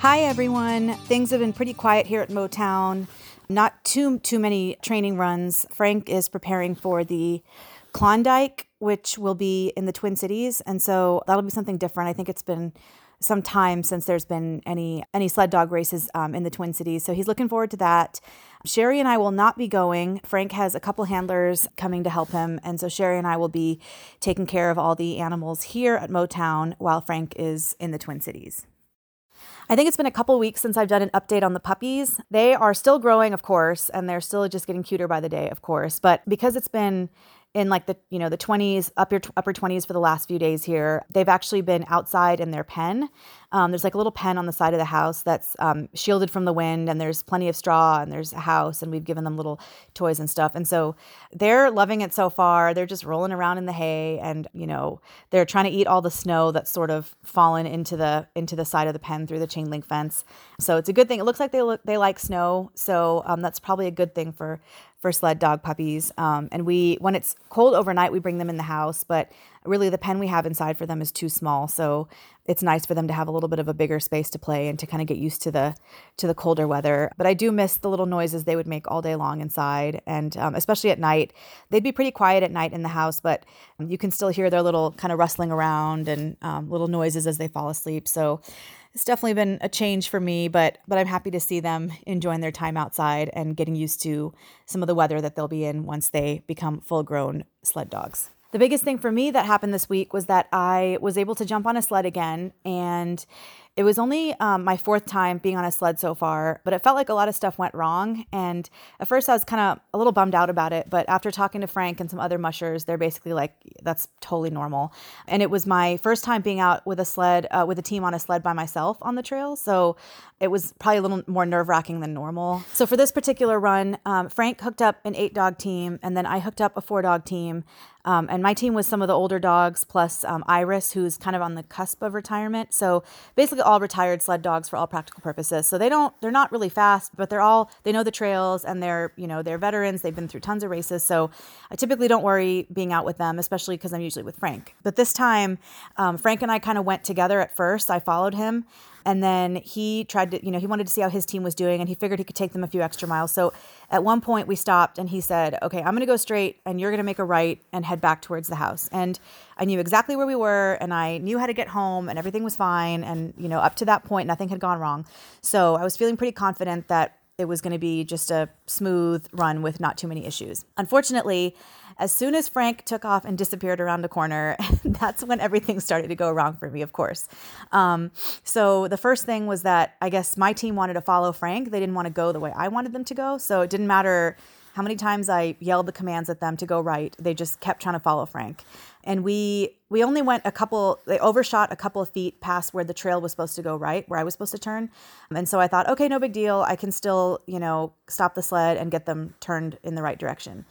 Hi everyone. Things have been pretty quiet here at Motown. Not too too many training runs. Frank is preparing for the Klondike, which will be in the Twin Cities, and so that'll be something different. I think it's been some time since there's been any any sled dog races um, in the Twin Cities, so he's looking forward to that. Sherry and I will not be going. Frank has a couple handlers coming to help him, and so Sherry and I will be taking care of all the animals here at Motown while Frank is in the Twin Cities. I think it's been a couple weeks since I've done an update on the puppies. They are still growing, of course, and they're still just getting cuter by the day, of course. But because it's been in like the you know the 20s upper upper 20s for the last few days here. They've actually been outside in their pen. Um, there's like a little pen on the side of the house that's um, shielded from the wind and there's plenty of straw and there's a house and we've given them little toys and stuff. And so they're loving it so far. They're just rolling around in the hay and you know they're trying to eat all the snow that's sort of fallen into the into the side of the pen through the chain link fence. So it's a good thing. It looks like they look they like snow. So um, that's probably a good thing for for sled dog puppies. Um, and we, when it's cold overnight, we bring them in the house, but really the pen we have inside for them is too small. So it's nice for them to have a little bit of a bigger space to play and to kind of get used to the to the colder weather. But I do miss the little noises they would make all day long inside, and um, especially at night. They'd be pretty quiet at night in the house, but you can still hear their little kind of rustling around and um, little noises as they fall asleep. So it's definitely been a change for me, but but I'm happy to see them enjoying their time outside and getting used to some of the weather that they'll be in once they become full-grown sled dogs. The biggest thing for me that happened this week was that I was able to jump on a sled again and it was only um, my fourth time being on a sled so far, but it felt like a lot of stuff went wrong. And at first, I was kind of a little bummed out about it. But after talking to Frank and some other mushers, they're basically like, that's totally normal. And it was my first time being out with a sled, uh, with a team on a sled by myself on the trail. So it was probably a little more nerve wracking than normal. So for this particular run, um, Frank hooked up an eight dog team, and then I hooked up a four dog team. Um, and my team was some of the older dogs plus um, Iris, who's kind of on the cusp of retirement. So basically, all retired sled dogs for all practical purposes. So they don't, they're not really fast, but they're all, they know the trails and they're, you know, they're veterans. They've been through tons of races. So I typically don't worry being out with them, especially because I'm usually with Frank. But this time, um, Frank and I kind of went together at first. I followed him. And then he tried to, you know, he wanted to see how his team was doing and he figured he could take them a few extra miles. So at one point we stopped and he said, okay, I'm going to go straight and you're going to make a right and head back towards the house. And I knew exactly where we were and I knew how to get home and everything was fine. And, you know, up to that point, nothing had gone wrong. So I was feeling pretty confident that it was going to be just a smooth run with not too many issues. Unfortunately, as soon as Frank took off and disappeared around the corner, that's when everything started to go wrong for me, of course. Um, so the first thing was that I guess my team wanted to follow Frank. They didn't want to go the way I wanted them to go. So it didn't matter how many times I yelled the commands at them to go right. They just kept trying to follow Frank. And we we only went a couple they overshot a couple of feet past where the trail was supposed to go right, where I was supposed to turn. And so I thought, okay, no big deal. I can still, you know, stop the sled and get them turned in the right direction.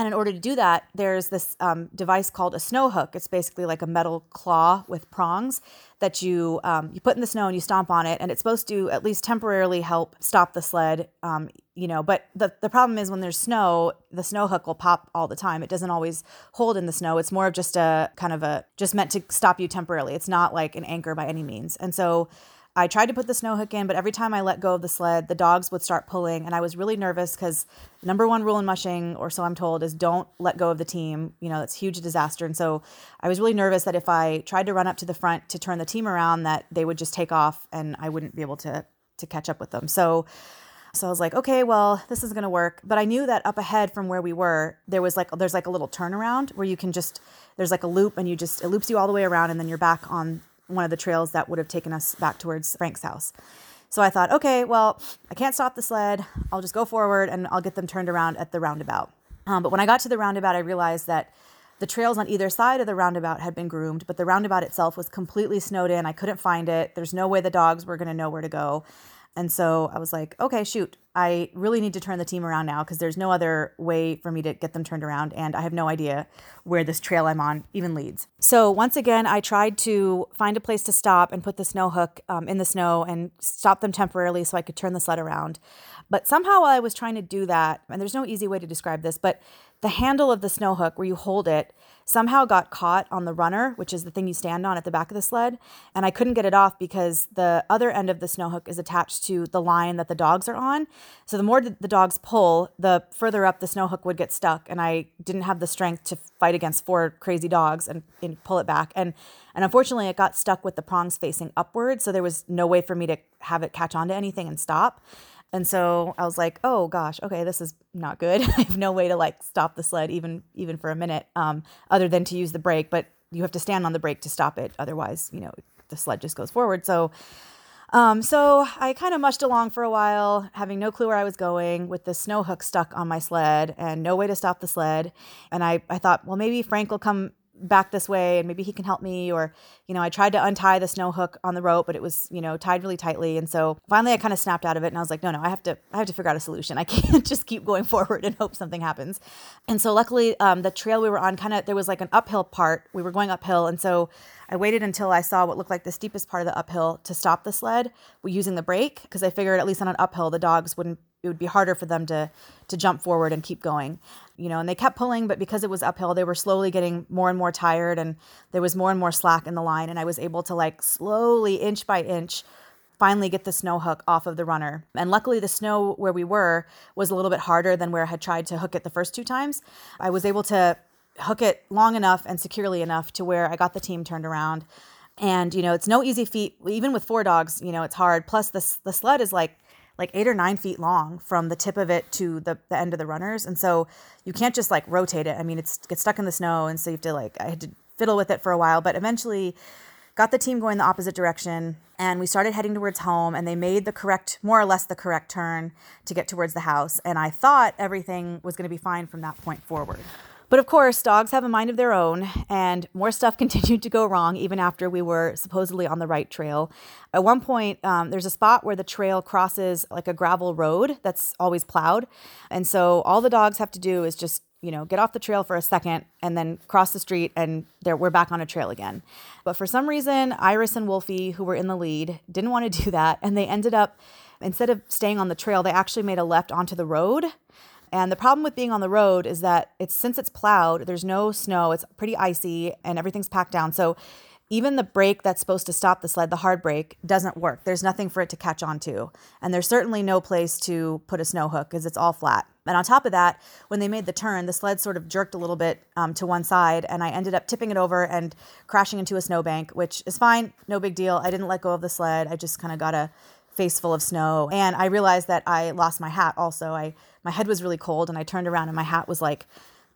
And in order to do that, there's this um, device called a snow hook. It's basically like a metal claw with prongs that you um, you put in the snow and you stomp on it, and it's supposed to at least temporarily help stop the sled. Um, you know, but the the problem is when there's snow, the snow hook will pop all the time. It doesn't always hold in the snow. It's more of just a kind of a just meant to stop you temporarily. It's not like an anchor by any means. And so I tried to put the snow hook in, but every time I let go of the sled, the dogs would start pulling. And I was really nervous because number one rule in mushing, or so I'm told, is don't let go of the team. You know, that's huge disaster. And so I was really nervous that if I tried to run up to the front to turn the team around, that they would just take off and I wouldn't be able to to catch up with them. So so I was like, okay, well, this is to work. But I knew that up ahead from where we were, there was like there's like a little turnaround where you can just there's like a loop and you just it loops you all the way around and then you're back on one of the trails that would have taken us back towards Frank's house. So I thought, okay, well, I can't stop the sled. I'll just go forward and I'll get them turned around at the roundabout. Um, but when I got to the roundabout, I realized that the trails on either side of the roundabout had been groomed, but the roundabout itself was completely snowed in. I couldn't find it. There's no way the dogs were going to know where to go. And so I was like, okay, shoot, I really need to turn the team around now because there's no other way for me to get them turned around. And I have no idea where this trail I'm on even leads. So once again, I tried to find a place to stop and put the snow hook um, in the snow and stop them temporarily so I could turn the sled around. But somehow while I was trying to do that, and there's no easy way to describe this, but the handle of the snow hook where you hold it somehow got caught on the runner, which is the thing you stand on at the back of the sled. And I couldn't get it off because the other end of the snow hook is attached to the line that the dogs are on. So the more the dogs pull, the further up the snow hook would get stuck. And I didn't have the strength to fight against four crazy dogs and, and pull it back. And and unfortunately, it got stuck with the prongs facing upward. So there was no way for me to have it catch onto anything and stop. And so I was like, oh gosh, okay, this is not good. I have no way to like stop the sled even even for a minute, um, other than to use the brake. But you have to stand on the brake to stop it. Otherwise, you know, the sled just goes forward. So um, so I kind of mushed along for a while, having no clue where I was going, with the snow hook stuck on my sled and no way to stop the sled. And I, I thought, well, maybe Frank will come back this way and maybe he can help me or you know i tried to untie the snow hook on the rope but it was you know tied really tightly. And so finally i kind of snapped out of it and i was like no no i have to i have to figure out a solution. I can't just keep going forward and hope something happens. And so luckily um, the trail we were on kind of there was like an uphill part. We were going uphill. And so i waited until i saw what looked like the steepest part of the uphill to stop the sled using the brake because i figured at least on an uphill the dogs wouldn't it would be harder for them to to jump forward and keep going you know and they kept pulling but because it was uphill they were slowly getting more and more tired and there was more and more slack in the line. And i was able to like slowly inch by inch finally get the snow hook off of the runner. And luckily the snow where we were was a little bit harder than where i had tried to hook it the first two times. I was able to hook it long enough and securely enough to where i got the team turned around. And you know it's no easy feat. Even with four dogs you know it's hard. Plus the, the sled is like like eight or nine feet long from the tip of it to the, the end of the runners. And so you can't just like rotate it. I mean, it's gets stuck in the snow. And so you have to like, I had to fiddle with it for a while, but eventually got the team going the opposite direction and we started heading towards home and they made the correct more or less the correct turn to get towards the house and i thought everything was going to be fine from that point forward but of course, dogs have a mind of their own, and more stuff continued to go wrong even after we were supposedly on the right trail. At one point, um, there's a spot where the trail crosses like a gravel road that's always plowed. And so all the dogs have to do is just you know, get off the trail for a second and then cross the street and there we're back on a trail again. But for some reason, Iris and Wolfie, who were in the lead, didn't want to do that and they ended up instead of staying on the trail, they actually made a left onto the road. And the problem with being on the road is that it's since it's plowed, there's no snow, it's pretty icy and everything's packed down. So even the brake that's supposed to stop the sled, the hard brake, doesn't work. There's nothing for it to catch onto. And there's certainly no place to put a snow hook because it's all flat. And on top of that, when they made the turn, the sled sort of jerked a little bit um, to one side, and I ended up tipping it over and crashing into a snowbank, which is fine, no big deal. I didn't let go of the sled. I just kind of got a face full of snow. And I realized that I lost my hat also. I my head was really cold and I turned around and my hat was like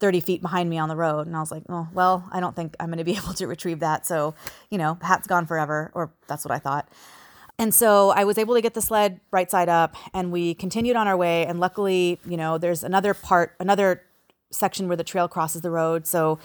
30 feet behind me on the road. And I was like, oh, well, I don't think I'm going to be able to retrieve that. So, you know, hat's gone forever, or that's what I thought. And so I was able to get the sled right side up and we continued on our way. And luckily, you know, there's another part, another section where the trail crosses the road. So,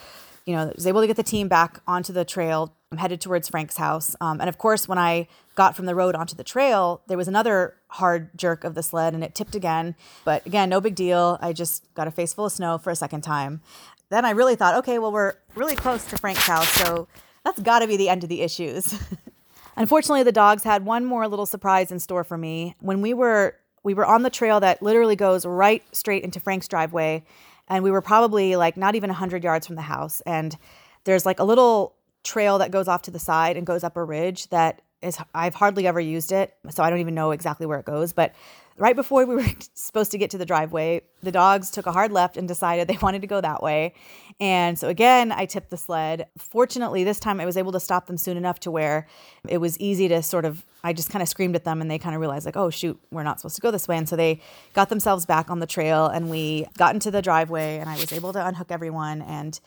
you know, was able to get the team back onto the trail. I'm headed towards Frank's house. Um, and of course, when I got from the road onto the trail, there was another hard jerk of the sled and it tipped again. But again, no big deal. I just got a face full of snow for a second time. Then I really thought, okay, well, we're really close to Frank's house, so that's got to be the end of the issues. Unfortunately, the dogs had one more little surprise in store for me. When we were we were on the trail that literally goes right straight into Frank's driveway, and we were probably like not even 100 yards from the house and there's like a little trail that goes off to the side and goes up a ridge that is I've hardly ever used it, so I don't even know exactly where it goes. But right before we were supposed to get to the driveway, the dogs took a hard left and decided they wanted to go that way. And so again, I tipped the sled. Fortunately, this time I was able to stop them soon enough to where it was easy to sort of I just kind of screamed at them and they kind of realized like, "Oh shoot, we're not supposed to go this way." And so they got themselves back on the trail and we got into the driveway and I was able to unhook everyone and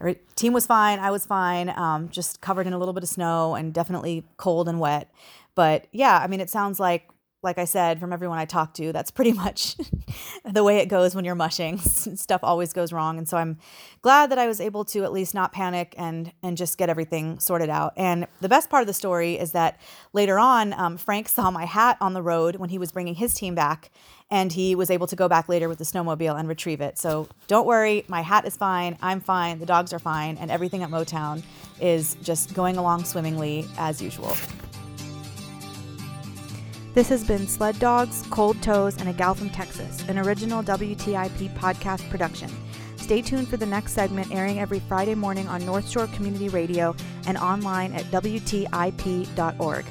our team was fine. I was fine, um, just covered in a little bit of snow and definitely cold and wet. But yeah, I mean, it sounds like, like I said, from everyone I talked to, that's pretty much the way it goes when you're mushing. Stuff always goes wrong, and so I'm glad that I was able to at least not panic and and just get everything sorted out. And the best part of the story is that later on, um, Frank saw my hat on the road when he was bringing his team back, and he was able to go back later with the snowmobile and retrieve it. So don't worry, my hat is fine, I'm fine, the dogs are fine, and everything at Motown is just going along swimmingly as usual. This has been Sled Dogs, Cold Toes, and a Gal from Texas, an original WTIP podcast production. Stay tuned for the next segment airing every Friday morning on North Shore Community Radio and online at WTIP.org.